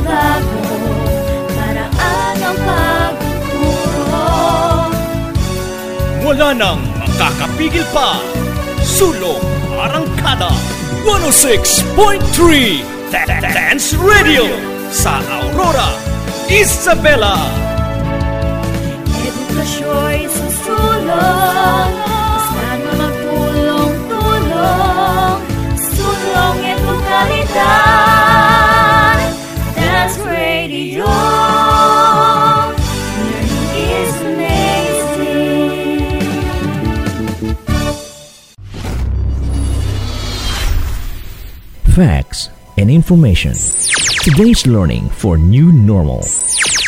mabago Paraan ang pagtuturo Wala nang makakapigil pa. Sulong Arangkada 106.3 Dance Radio sa Aurora, Isabela. Edukasyo'y susulong Sana magtulong-tulong? Sulong edukalidad Dance Radio Facts and information. Today's learning for new normal.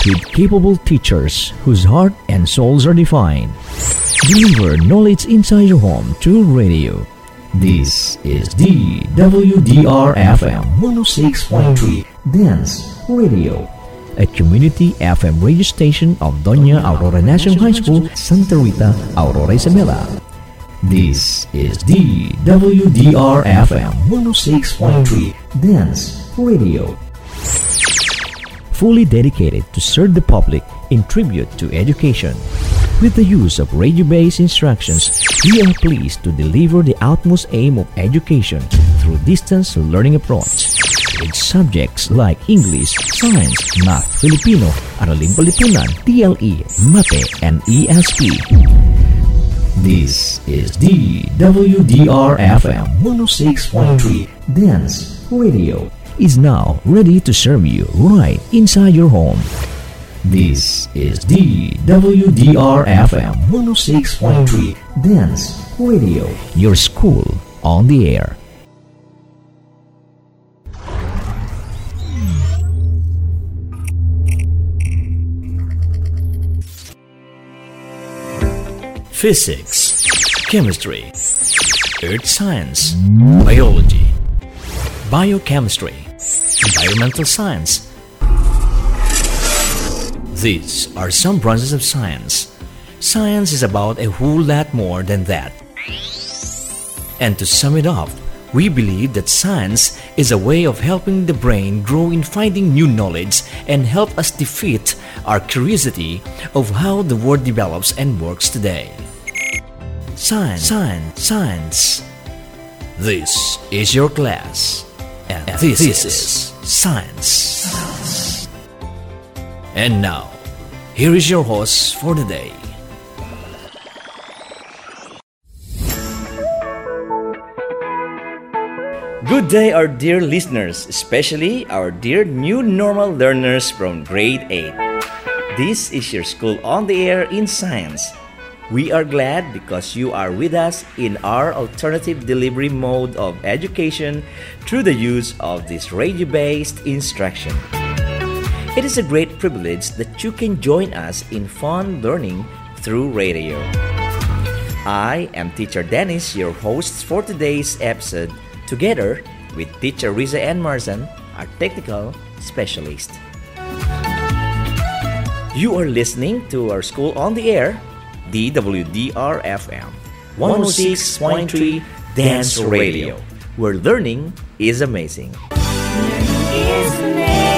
With capable teachers whose heart and souls are defined. Deliver knowledge inside your home through radio. This is the WDR-FM 106.3 Dance Radio. A community FM radio station of Doña Aurora National High School, Santa Rita, Aurora Isabela. This is the WDR-FM 106.3 Dance Radio. Fully dedicated to serve the public in tribute to education. With the use of radio-based instructions, we are pleased to deliver the utmost aim of education through distance learning approach. With subjects like English, Science, Math, Filipino, Araling Panlipunan, TLE, Mate, and ESP. This is the WDR-FM 106.3 Dance Radio is now ready to serve you right inside your home. This is the WDR-FM 106.3 Dance Radio, your school on the air. Physics, chemistry, earth science, biology, biochemistry, environmental science. These are some branches of science. Science is about a whole lot more than that. And to sum it up, we believe that science is a way of helping the brain grow in finding new knowledge and help us defeat our curiosity of how the world develops and works today. Science, science, science. This is your class. And this, is science. And now, here is your host for the day. Good day, our dear listeners, especially our dear new normal learners from grade 8. This is your school on the air in science. We are glad because you are with us in our alternative delivery mode of education through the use of this radio based instruction. It is a great privilege that you can join us in fun learning through radio. I am Teacher Dennis, your host for today's episode, together with Teacher Riza and Marzan, our technical specialist. You are listening to our school on the air, DWDR FM 106.3 Dance Radio, where learning is amazing. Learning is amazing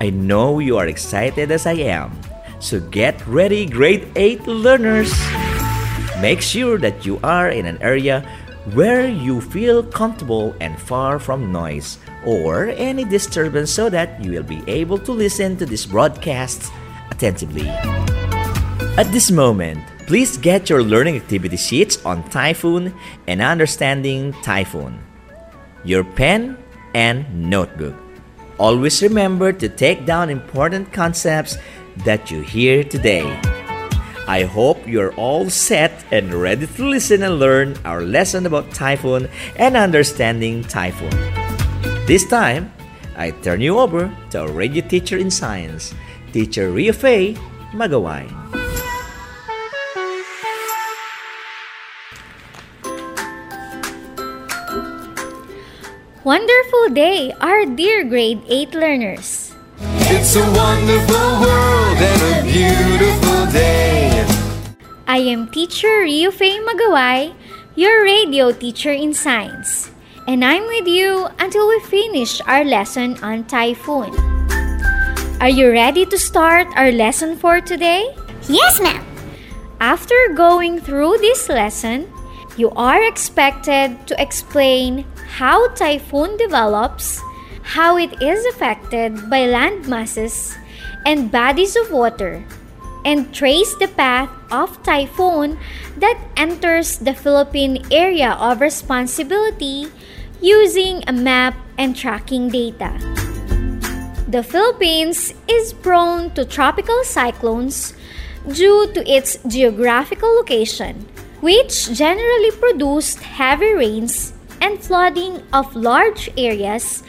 I know you are excited as I am. So get ready, grade 8 learners. Make sure that you are in an area where you feel comfortable and far from noise or any disturbance so that you will be able to listen to this broadcast attentively. At this moment, please get your learning activity sheets on Typhoon and Understanding Typhoon, your pen and notebook. Always remember to take down important concepts that you hear today. I hope you're all set and ready to listen and learn our lesson about typhoon and understanding typhoon. This time, I turn you over to our radio teacher in science, Teacher Ria Faye Magaway. Wonderful day, our dear grade 8 learners. It's a wonderful world and a beautiful day. I am teacher Rio Faye Magaway, your radio teacher in science. and I'm with you until we finish our lesson on typhoon. Are you ready to start our lesson for today? Yes, ma'am. After going through this lesson, you are expected to explain how typhoon develops, how it is affected by land masses and bodies of water, and trace the path of typhoon that enters the Philippine area of responsibility using a map and tracking data. The Philippines is prone to tropical cyclones due to its geographical location, which generally produced heavy rains and flooding of large areas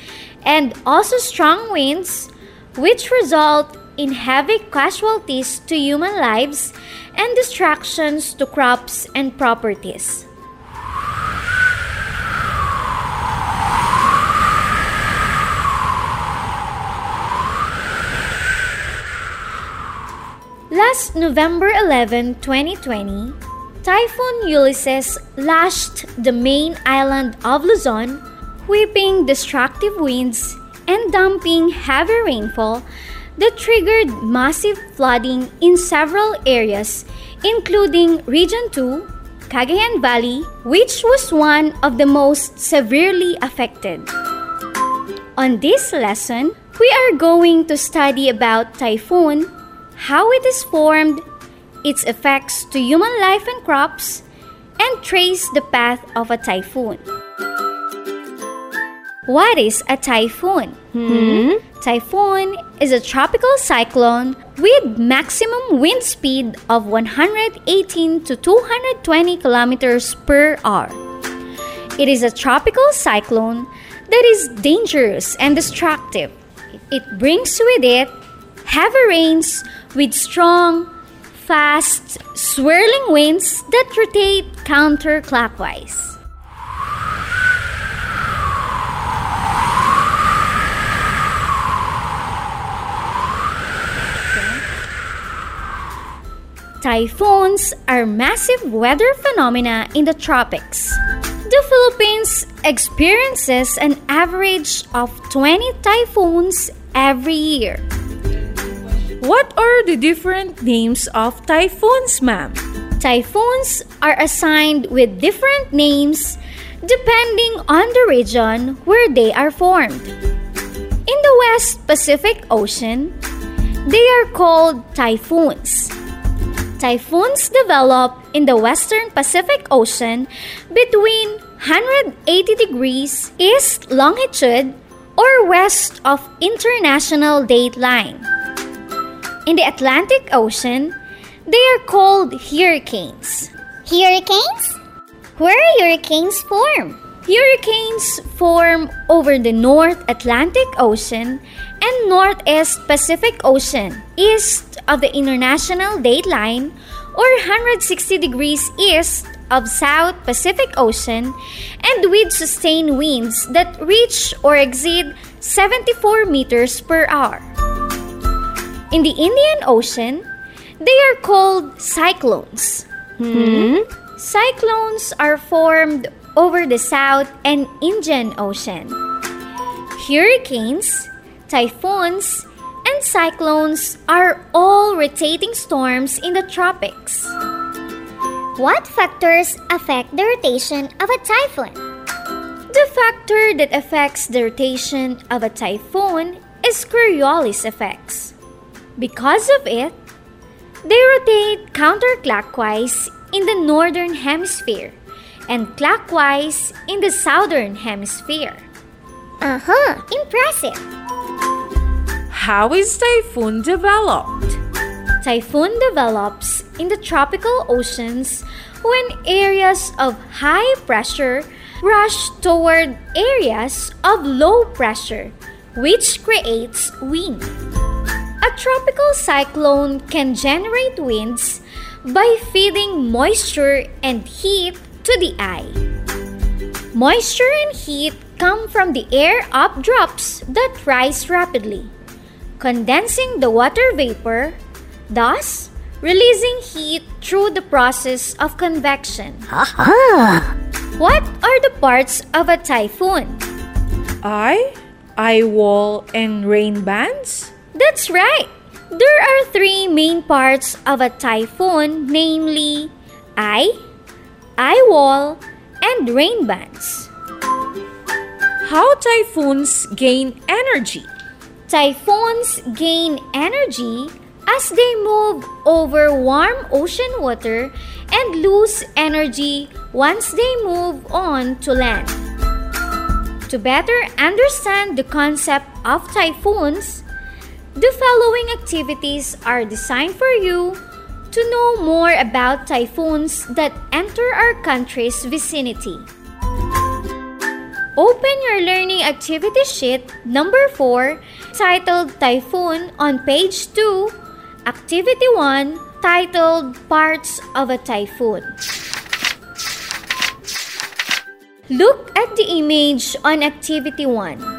and also strong winds, which result in heavy casualties to human lives and destructions to crops and properties. Last November 11, 2020, Typhoon Ulysses lashed the main island of Luzon, whipping destructive winds and dumping heavy rainfall that triggered massive flooding in several areas, including Region 2, Cagayan Valley, which was one of the most severely affected. On this lesson, we are going to study about typhoon how it is formed, its effects to human life and crops, and trace the path of a typhoon. What is a typhoon? Hmm? Typhoon is a tropical cyclone with maximum wind speed of 118 to 220 kilometers per hour. It is a tropical cyclone that is dangerous and destructive. It brings with it heavy rains with strong, fast, swirling winds that rotate counterclockwise. Typhoons are massive weather phenomena in the tropics. The Philippines experiences an average of 20 typhoons every year. What are the different names of typhoons, ma'am? Typhoons are assigned with different names depending on the region where they are formed. In the West Pacific Ocean, they are called typhoons. Typhoons develop in the Western Pacific Ocean between 180 degrees east longitude or west of International Date Line. In the Atlantic Ocean, they are called hurricanes. Hurricanes? Where hurricanes form? Hurricanes form over the North Atlantic Ocean and Northeast Pacific Ocean, east of the International Date Line, or 160 degrees east of South Pacific Ocean, and with sustained winds that reach or exceed 74 meters per hour. In the Indian Ocean, they are called cyclones. Hmm? Cyclones are formed over the South and Indian Ocean. Hurricanes, typhoons, and cyclones are all rotating storms in the tropics. What factors affect the rotation of a typhoon? The factor that affects the rotation of a typhoon is Coriolis effects. Because of it, they rotate counterclockwise in the northern hemisphere and clockwise in the southern hemisphere. Uh huh, impressive. How is typhoon developed? Typhoon develops in the tropical oceans when areas of high pressure rush toward areas of low pressure, which creates wind. A tropical cyclone can generate winds by feeding moisture and heat to the eye. Moisture and heat come from the air up drops that rise rapidly, condensing the water vapor, thus releasing heat through the process of convection. What are the parts of a typhoon? Eye, eye wall, and rain bands? That's right! There are three main parts of a typhoon, namely eye, eye wall, and rain bands. How typhoons gain energy? Typhoons gain energy as they move over warm ocean water and lose energy once they move on to land. To better understand the concept of typhoons, the following activities are designed for you to know more about typhoons that enter our country's vicinity. Open your learning activity sheet number 4 titled Typhoon on page 2, activity 1 titled Parts of a Typhoon. Look at the image on activity 1.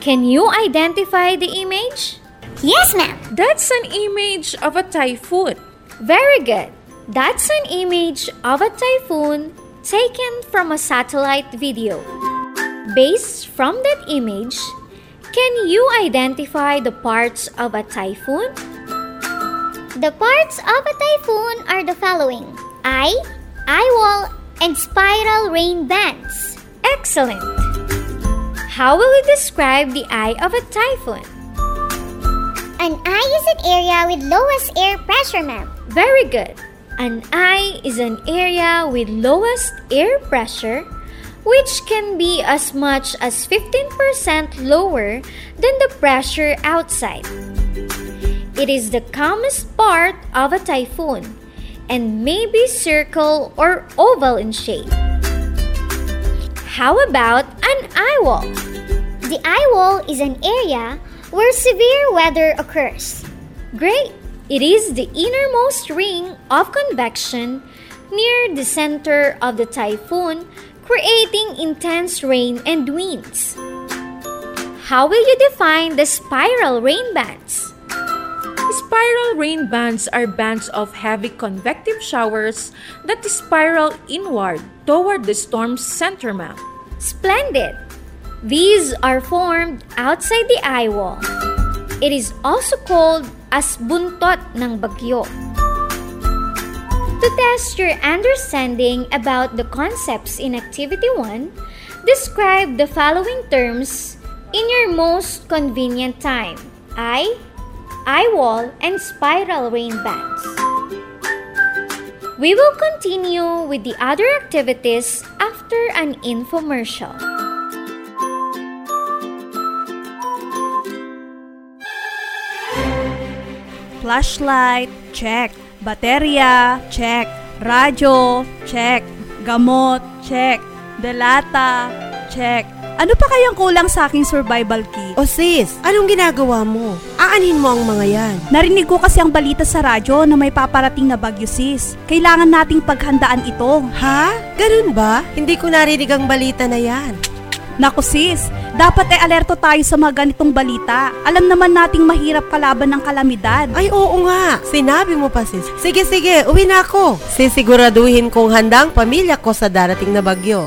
Can you identify the image? Yes, ma'am. That's an image of a typhoon. Very good. That's an image of a typhoon taken from a satellite video. Based from that image, can you identify the parts of a typhoon? The parts of a typhoon are the following eye, eye wall, and spiral rain bands. Excellent! How will you describe the eye of a typhoon? An eye is an area with lowest air pressure, ma'am. Very good. An eye is an area with lowest air pressure, which can be as much as 15% lower than the pressure outside. It is the calmest part of a typhoon and may be circle or oval in shape. How about an eye wall? The eye wall is an area where severe weather occurs. Great! It is the innermost ring of convection near the center of the typhoon, creating intense rain and winds. How will you define the spiral rain bands? Spiral rain bands are bands of heavy convective showers that spiral inward toward the storm's center, ma'am. Splendid! These are formed outside the eye wall. It is also called as buntot ng bagyo. To test your understanding about the concepts in Activity 1, describe the following terms in your most convenient time eye, eye wall, and spiral rain bands. We will continue with the other activities after an infomercial. Flashlight, check. Baterya, check. Radyo, check. Gamot, check. Delata, check. Ano pa kayang kulang sa aking survival kit? O sis, anong ginagawa mo? Aanin mo ang mga yan. Narinig ko kasi ang balita sa radyo na may paparating na bagyo sis. Kailangan nating paghandaan ito. Ha? Ganun ba? Hindi ko narinig ang balita na yan. Naku sis, dapat ay alerto tayo sa mga ganitong balita. Alam naman nating mahirap kalaban ng kalamidad. Ay oo nga, sinabi mo pa sis. Sige sige, uwi na ako. Sisiguraduhin kong handang pamilya ko sa darating na bagyo.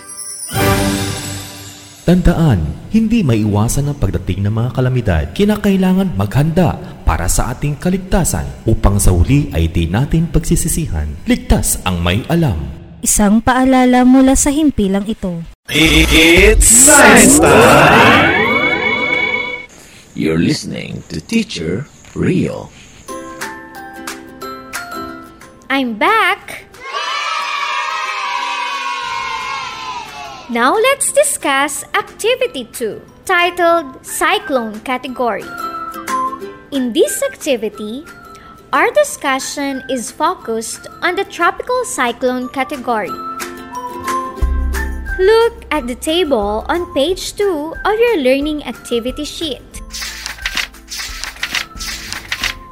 Tandaan, hindi maiwasan ang pagdating ng mga kalamidad. Kinakailangan maghanda para sa ating kaligtasan upang sa huli ay di natin pagsisisihan. Ligtas ang may alam. Isang paalala mula sa himpilang ito. It's science time! You're listening to Teacher Rio. I'm back! Now let's discuss Activity 2, titled Cyclone Category. In this activity, our discussion is focused on the tropical cyclone category. Look at the table on page 2 of your learning activity sheet.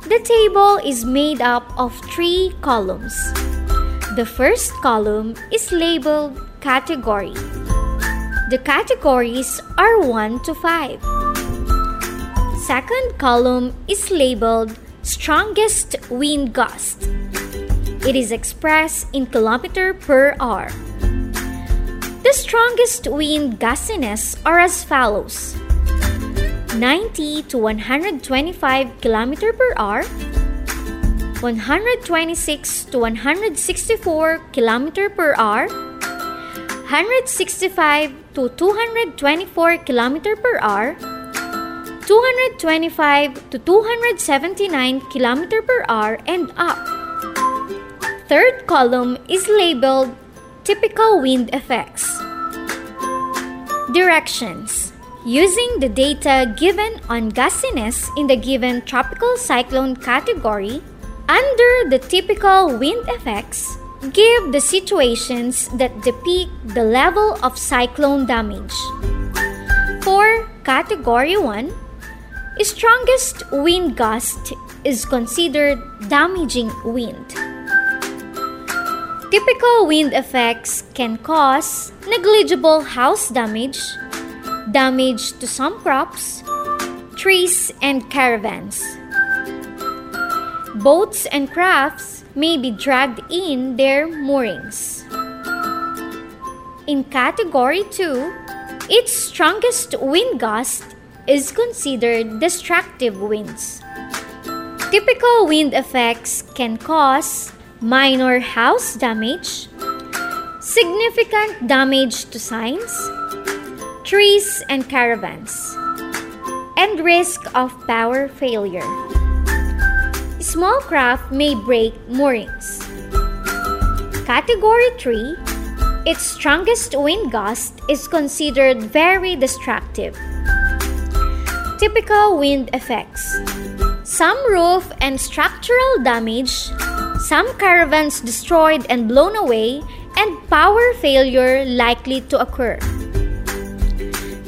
The table is made up of three columns. The first column is labeled Category. The categories are 1 to 5. Second column is labeled Strongest Wind Gust. It is expressed in kilometer per hour. The strongest wind gustiness are as follows 90 to 125 kilometer per hour, 126 to 164 kilometer per hour, 165 to 224 kilometer per hour, 225 to 279 km per hour and up. Third column is labeled Typical Wind Effects. Directions Using the data given on gustiness in the given tropical cyclone category, under the typical wind effects, give the situations that depict the level of cyclone damage. For Category 1, strongest wind gust is considered damaging wind. Typical wind effects can cause negligible house damage, damage to some crops, trees, and caravans. Boats and crafts may be dragged in their moorings. In Category 2, its strongest wind gust is considered destructive winds. Typical wind effects can cause minor house damage, significant damage to signs, trees and caravans, and risk of power failure. Small craft may break moorings. Category 3 Its strongest wind gust is considered very destructive. Typical wind effects Some roof and structural damage, some caravans destroyed and blown away, and power failure likely to occur.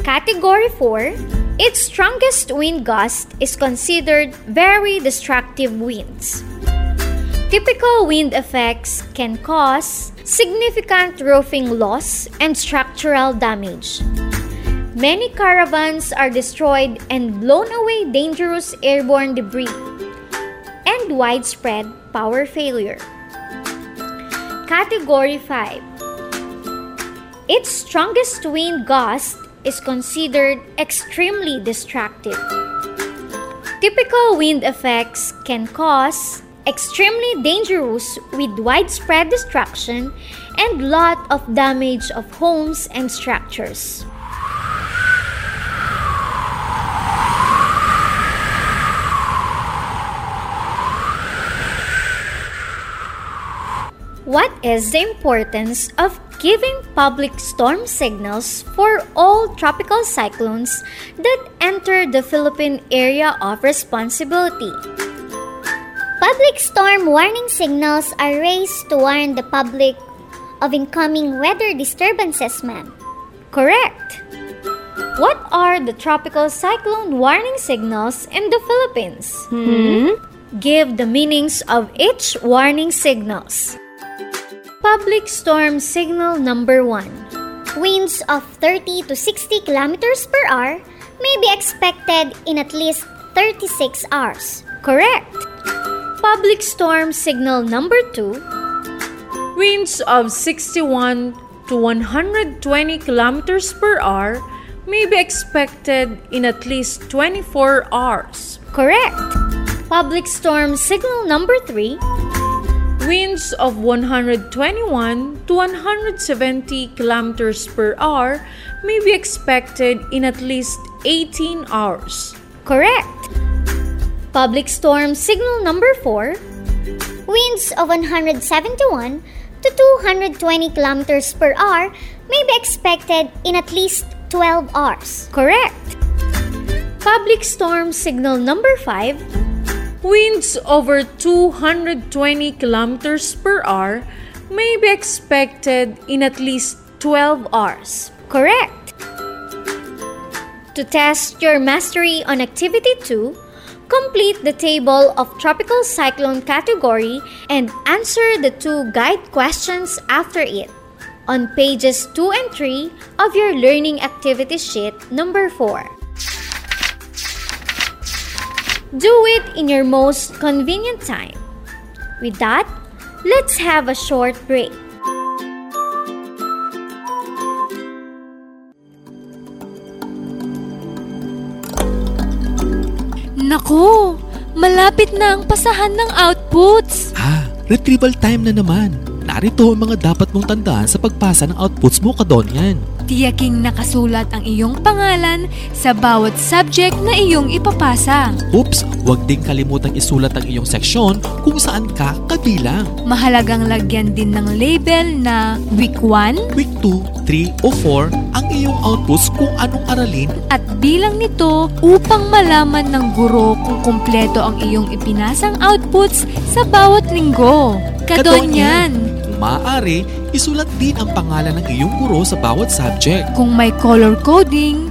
Category 4 Its strongest wind gust is considered very destructive winds. Typical wind effects can cause significant roofing loss and structural damage. Many caravans are destroyed and blown away dangerous airborne debris and widespread power failure. Category 5 Its strongest wind gust is considered extremely destructive. Typical wind effects can cause extremely dangerous with widespread destruction and lot of damage of homes and structures. What is the importance of giving public storm signals for all tropical cyclones that enter the Philippine area of responsibility? Public storm warning signals are raised to warn the public of incoming weather disturbances, ma'am. Correct. What are the tropical cyclone warning signals in the Philippines? Hmm? Give the meanings of each warning signals. Public storm signal number 1. Winds of 30 to 60 kilometers per hour may be expected in at least 36 hours. Correct. Public storm signal number 2. Winds of 61 to 120 kilometers per hour may be expected in at least 24 hours. Correct. Public storm signal number 3. Winds of 121 to 170 kilometers per hour may be expected in at least 18 hours. Correct. Public storm signal number 4. Winds of 171 to 220 kilometers per hour may be expected in at least 12 hours. Correct. Public storm signal number 5. Winds over 220 kilometers per hour may be expected in at least 12 hours. Correct. To test your mastery on Activity 2, complete the table of tropical cyclone category and answer the two guide questions after it on pages 2 and 3 of your learning activity sheet number 4. Do it in your most convenient time. With that, let's have a short break. Naku, malapit na ang pasahan ng outputs. Ah, retrieval time na naman. Narito ang mga dapat mong tandaan sa pagpasa ng outputs mo, Kadonyan. Tiyaking nakasulat ang iyong pangalan sa bawat subject na iyong ipapasa. Oops, huwag ding kalimutang isulat ang iyong seksyon kung saan ka kabilang. Mahalagang lagyan din ng label na Week 1 Week 2, 3 o 4 ang iyong outputs kung anong aralin at bilang nito upang malaman ng guro kung kumpleto ang iyong ipinasang outputs sa bawat linggo. Kadonyan! Kung maaari, isulat din ang pangalan ng iyong guro sa bawat subject. Kung may color coding,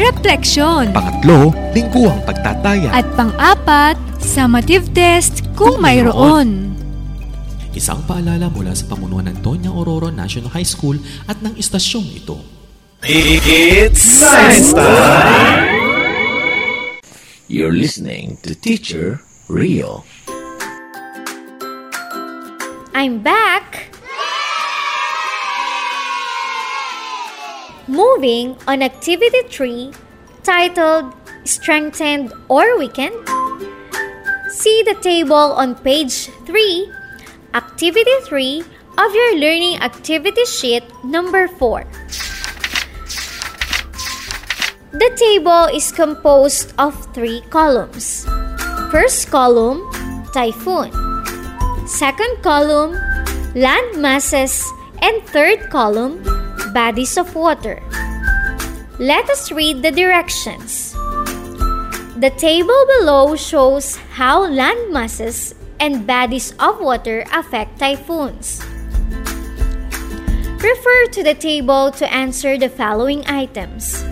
refleksyon. Pangatlo, lingguhang pagtataya. At pang-apat, summative test kung mayroon. Isang paalala mula sa pamunuan ng Tonya Aurora National High School at ng istasyong ito. It's Science Time! You're listening to Teacher Rio. I'm back! Moving on Activity 3 titled Strengthened or Weakened. See the table on page 3, Activity 3 of your learning activity sheet number 4. The table is composed of three columns. First column, typhoon. Second column, land masses. And third column, bodies of water. Let us read the directions. The table below shows how land masses and bodies of water affect typhoons. Refer to the table to answer the following items.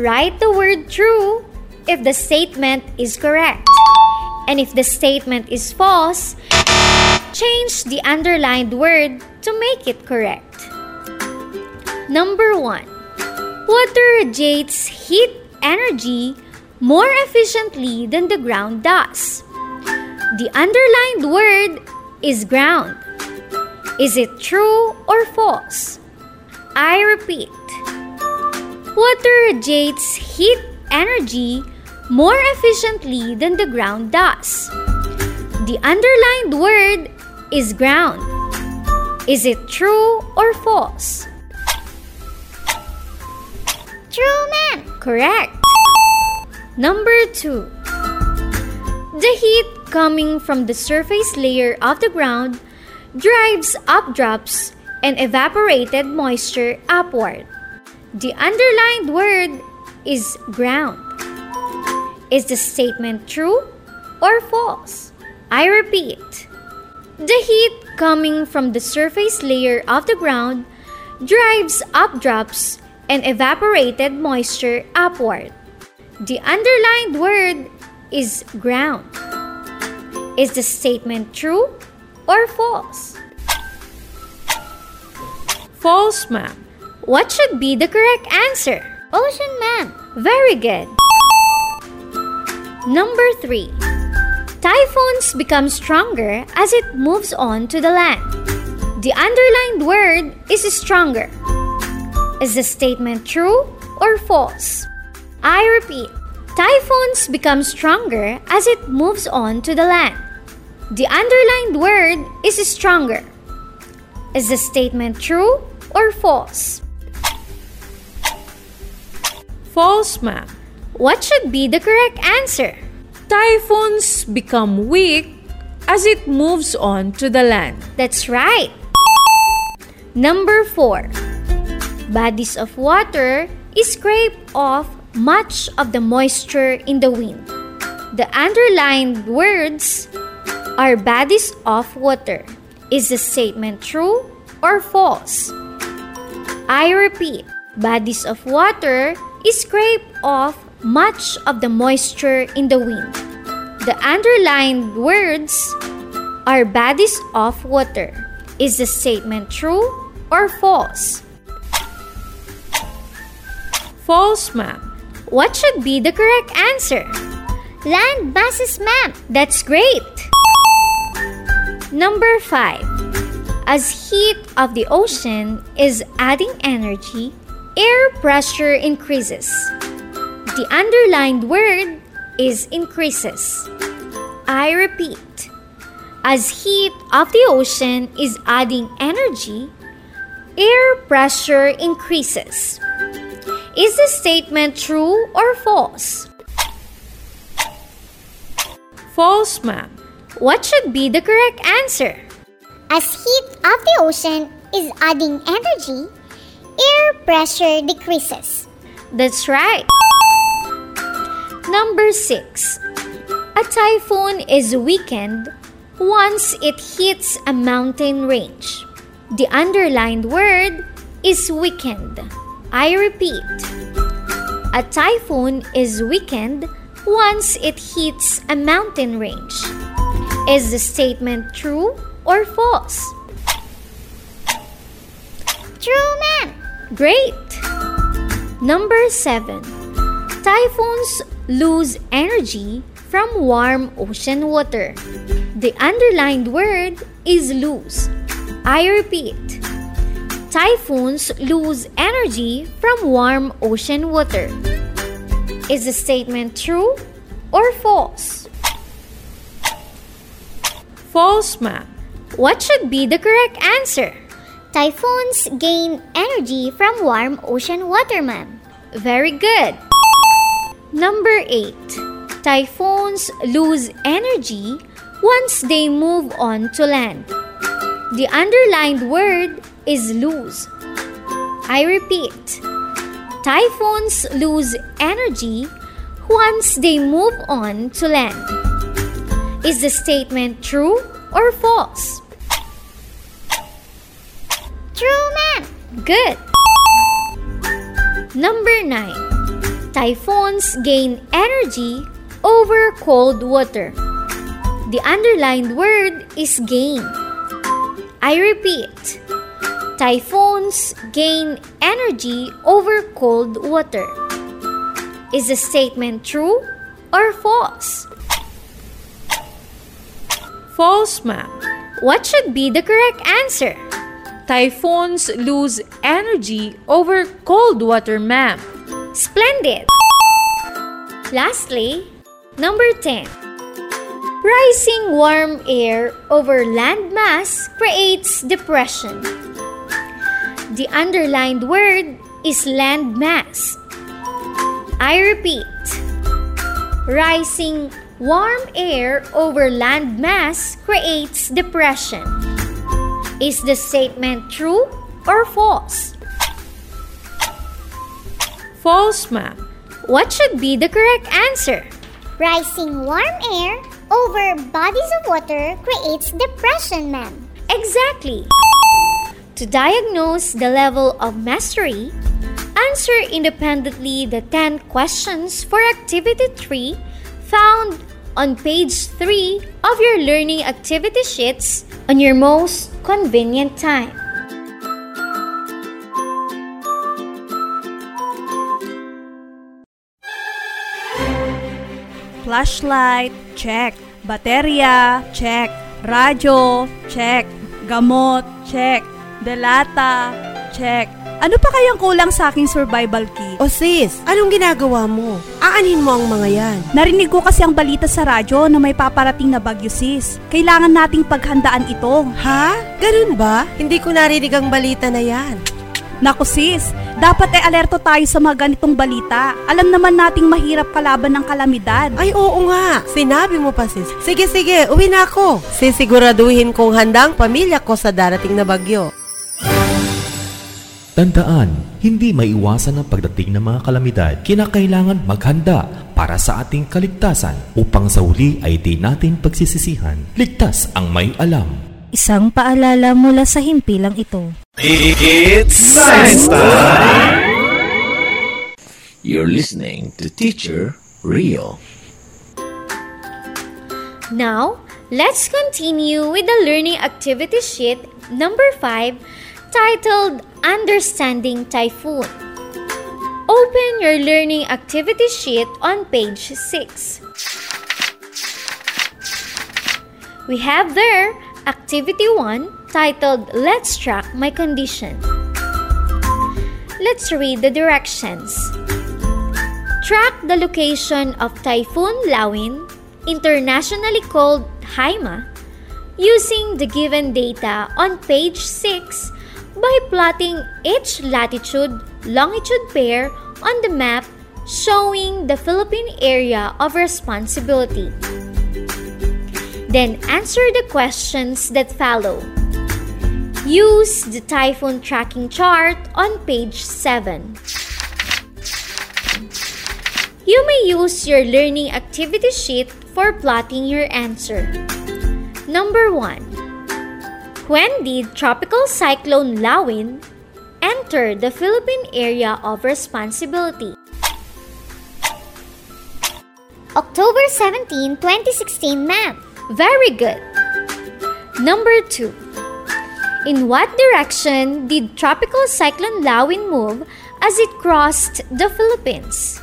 Write the word true if the statement is correct. And if the statement is false, change the underlined word to make it correct. Number 1. Water radiates heat energy more efficiently than the ground does. The underlined word is ground. Is it true or false? I repeat. Water radiates heat energy more efficiently than the ground does. The underlined word is ground. Is it true or false? True, ma'am. Correct. Number 2. The heat coming from the surface layer of the ground drives up drops and evaporated moisture upward. The underlined word is ground. Is the statement true or false? I repeat. The heat coming from the surface layer of the ground drives updrops and evaporated moisture upward. The underlined word is ground. Is the statement true or false? False, ma'am. What should be the correct answer? Ocean, ma'am. Very good. Number 3. Typhoons become stronger as it moves on to the land. The underlined word is stronger. Is the statement true or false? I repeat. Typhoons become stronger as it moves on to the land. The underlined word is stronger. Is the statement true or false? False, ma'am. What should be the correct answer? Typhoons become weak as it moves on to the land. That's right. Number 4. Bodies of water scrape off much of the moisture in the wind. The underlined words are bodies of water. Is the statement true or false? I repeat, bodies of water scrape off much of the moisture in the wind. The underlined words are bodies of water. Is the statement true or false? False, ma'am. What should be the correct answer? Land masses, ma'am. That's great. Number 5. As heat of the ocean is adding energy, air pressure increases. The underlined word is increases. I repeat. As heat of the ocean is adding energy, air pressure increases. Is the statement true or false? False, ma'am. What should be the correct answer? As heat of the ocean is adding energy, air pressure decreases. That's right. Number 6. A typhoon is weakened once it hits a mountain range. The underlined word is weakened. I repeat. A typhoon is weakened once it hits a mountain range. Is the statement true or false? True, ma'am. Great! Number 7. Typhoons lose energy from warm ocean water. The underlined word is lose. I repeat. Typhoons lose energy from warm ocean water. Is the statement true or false? False, ma'am. What should be the correct answer? Typhoons gain energy from warm ocean water, ma'am. Very good. Number 8. Typhoons lose energy once they move on to land. The underlined word is lose. I repeat. Typhoons lose energy once they move on to land. Is the statement true or false? True, ma'am. Good. Number 9. Typhoons gain energy over cold water. The underlined word is gain. I repeat. Typhoons gain energy over cold water. Is the statement true or false? False, ma'am. What should be the correct answer? Typhoons lose energy over cold water, ma'am. Splendid! Lastly, number 10. Rising warm air over land mass creates depression. The underlined word is land mass. I repeat. Rising warm air over land mass creates depression. Is the statement true or false? False, ma'am. What should be the correct answer? Rising warm air over bodies of water creates depression, ma'am. Exactly. To diagnose the level of mastery, answer independently the 10 questions for Activity 3 found on page 3 of your learning activity sheets on your most convenient time. Flashlight, check. Baterya, check. Radyo, check. Gamot, check. Delata, check. Ano pa kayang kulang sa aking survival kit? O sis, anong ginagawa mo? Aanin mo ang mga yan. Narinig ko kasi ang balita sa radyo na may paparating na bagyo sis. Kailangan nating paghandaan ito. Ha? Ganun ba? Hindi ko narinig ang balita na yan. Naku sis, dapat ay alerto tayo sa mga ganitong balita. Alam naman nating mahirap kalaban ng kalamidad. Ay oo nga, sinabi mo pa sis. Sige sige, uwi na ako. Sisiguraduhin kong handang pamilya ko sa darating na bagyo. Tandaan, hindi maiwasan ang pagdating ng mga kalamidad. Kinakailangan maghanda para sa ating kaligtasan upang sa huli ay di natin pagsisisihan. Ligtas ang may alam. Isang paalala mula sa himpilang ito. It's science time! You're listening to Teacher Rio. Now, let's continue with the learning activity sheet number 5 titled Understanding Typhoon. Open your learning activity sheet on page 6. We have there activity 1 titled Let's Track My Condition. Let's read the directions. Track the location of Typhoon Lawin, internationally called Haima, using the given data on page 6 by plotting each latitude longitude pair on the map showing the Philippine area of responsibility. Then answer the questions that follow. Use the typhoon tracking chart on page 7. You may use your learning activity sheet for plotting your answer. Number 1. When did Tropical Cyclone Lawin enter the Philippine area of responsibility? October 17, 2016, ma'am. Very good. Number 2. In what direction did Tropical Cyclone Lawin move as it crossed the Philippines?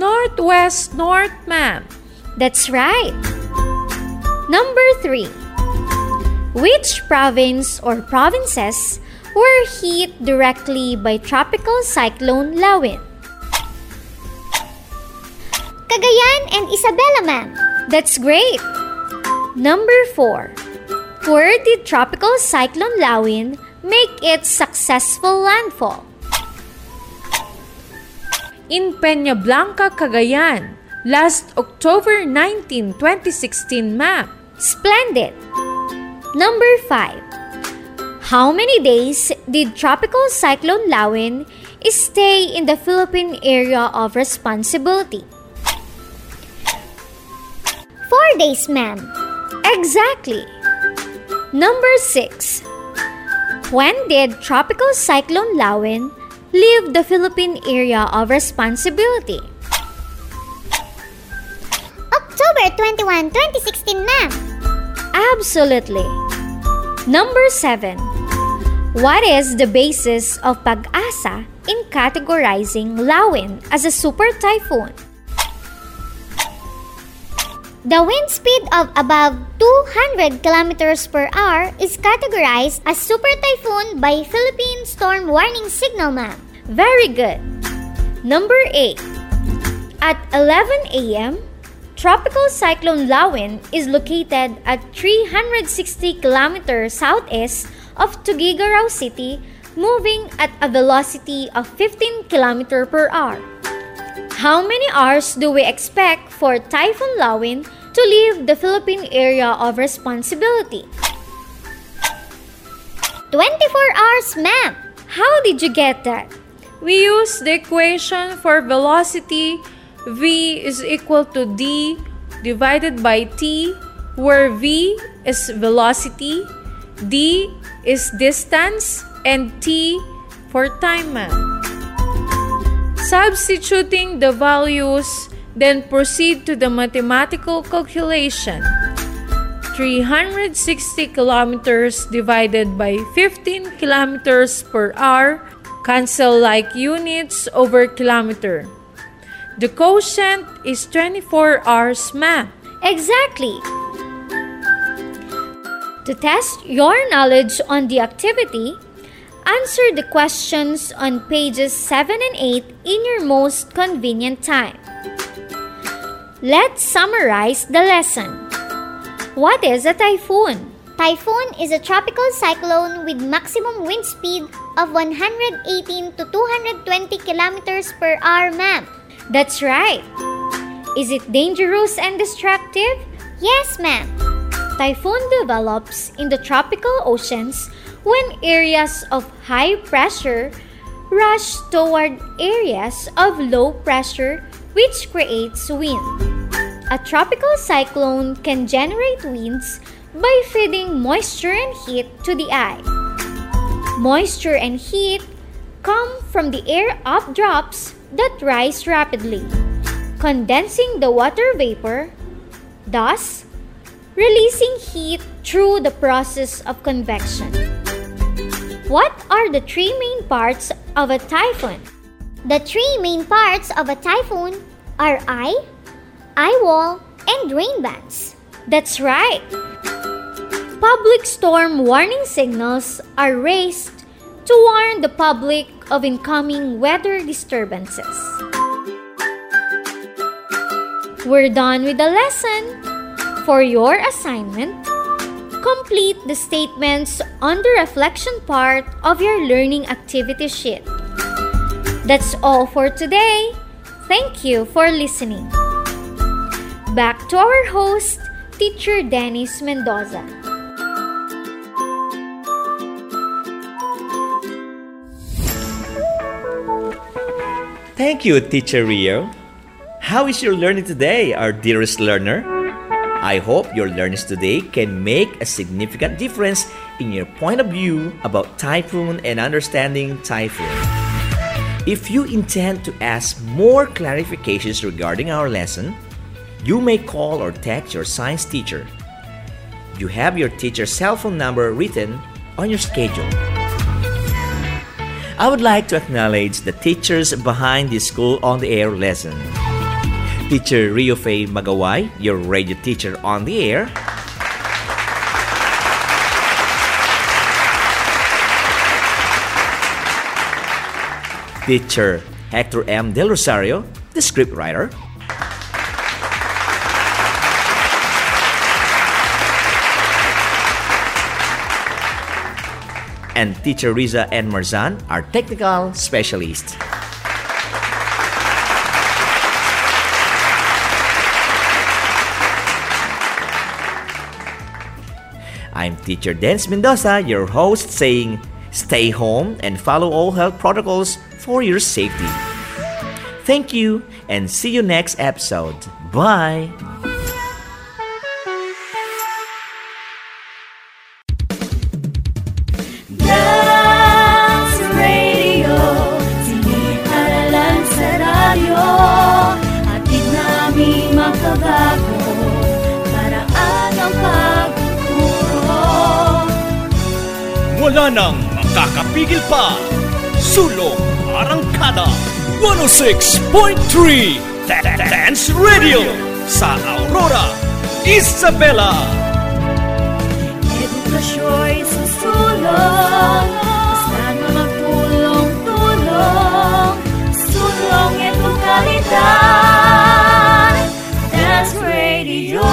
Northwest North, ma'am. That's right. Number 3. Which province or provinces were hit directly by Tropical Cyclone Lawin? Cagayan and Isabela, ma'am. That's great. Number 4. Where did Tropical Cyclone Lawin make its successful landfall? In Peña Blanca, Cagayan, last October 19, 2016, ma'am. Splendid. Number 5. How many days did Tropical Cyclone Lawin stay in the Philippine area of responsibility? Four days, ma'am. Exactly. Number 6. When did Tropical Cyclone Lawin leave the Philippine area of responsibility? October 21, 2016, ma'am. Absolutely. Number 7. What is the basis of PAGASA in categorizing Lawin as a super typhoon? The wind speed of above 200 kilometers per hour is categorized as super typhoon by Philippine Storm Warning Signal ma'am. Very good. Number 8. At 11 a.m., Tropical Cyclone Lawin is located at 360 kilometers southeast of Tuguegarao City, moving at a velocity of 15 km per hour. How many hours do we expect for Typhoon Lawin to leave the Philippine area of responsibility? 24 hours, ma'am. How did you get that? We use the equation for velocity v is equal to d divided by t, where v is velocity, d is distance, and t for time. Substituting the values, then proceed to the mathematical calculation. 360 kilometers divided by 15 kilometers per hour cancel like units over kilometer. The quotient is 24 hours, ma'am. Exactly. To test your knowledge on the activity, answer the questions on pages 7 and 8 in your most convenient time. Let's summarize the lesson. What is a typhoon? Typhoon is a tropical cyclone with maximum wind speed of 118 to 220 kilometers per hour, ma'am. That's right. Is it dangerous and destructive? Yes, ma'am. Typhoon develops in the tropical oceans when areas of high pressure rush toward areas of low pressure, which creates wind. A tropical cyclone can generate winds by feeding moisture and heat to the eye. Moisture and heat come from the air updrafts that rise rapidly, condensing the water vapor, thus releasing heat through the process of convection. What are the three main parts of a typhoon? The three main parts of a typhoon are eye, eye wall, and rain bands. That's right. Public storm warning signals are raised to warn the public of incoming weather disturbances. We're done with the lesson. For your assignment, complete the statements on the reflection part of your learning activity sheet. That's all for today. Thank you for listening. Back to our host, Teacher Dennis Mendoza. Thank you, Teacher Rio. How is your learning today, our dearest learner? I hope your learnings today can make a significant difference in your point of view about typhoon and understanding typhoon. If you intend to ask more clarifications regarding our lesson, you may call or text your science teacher. You have your teacher's cell phone number written on your schedule. I would like to acknowledge the teachers behind this school on the air lesson. Teacher Rio Faye Magaway, your radio teacher on the air. Teacher Hector M. Del Rosario, the scriptwriter. And Teacher Riza N. Marzan, our technical specialist. I'm Teacher Dance Mendoza, your host, saying stay home and follow all health protocols for your safety. Thank you and see you next episode. Bye. 106.3 Dance Radio sa Aurora, Isabela. Edukasyo'y susulong, basta na magtulong-tulong, sulong edukalidad, Dance Radio.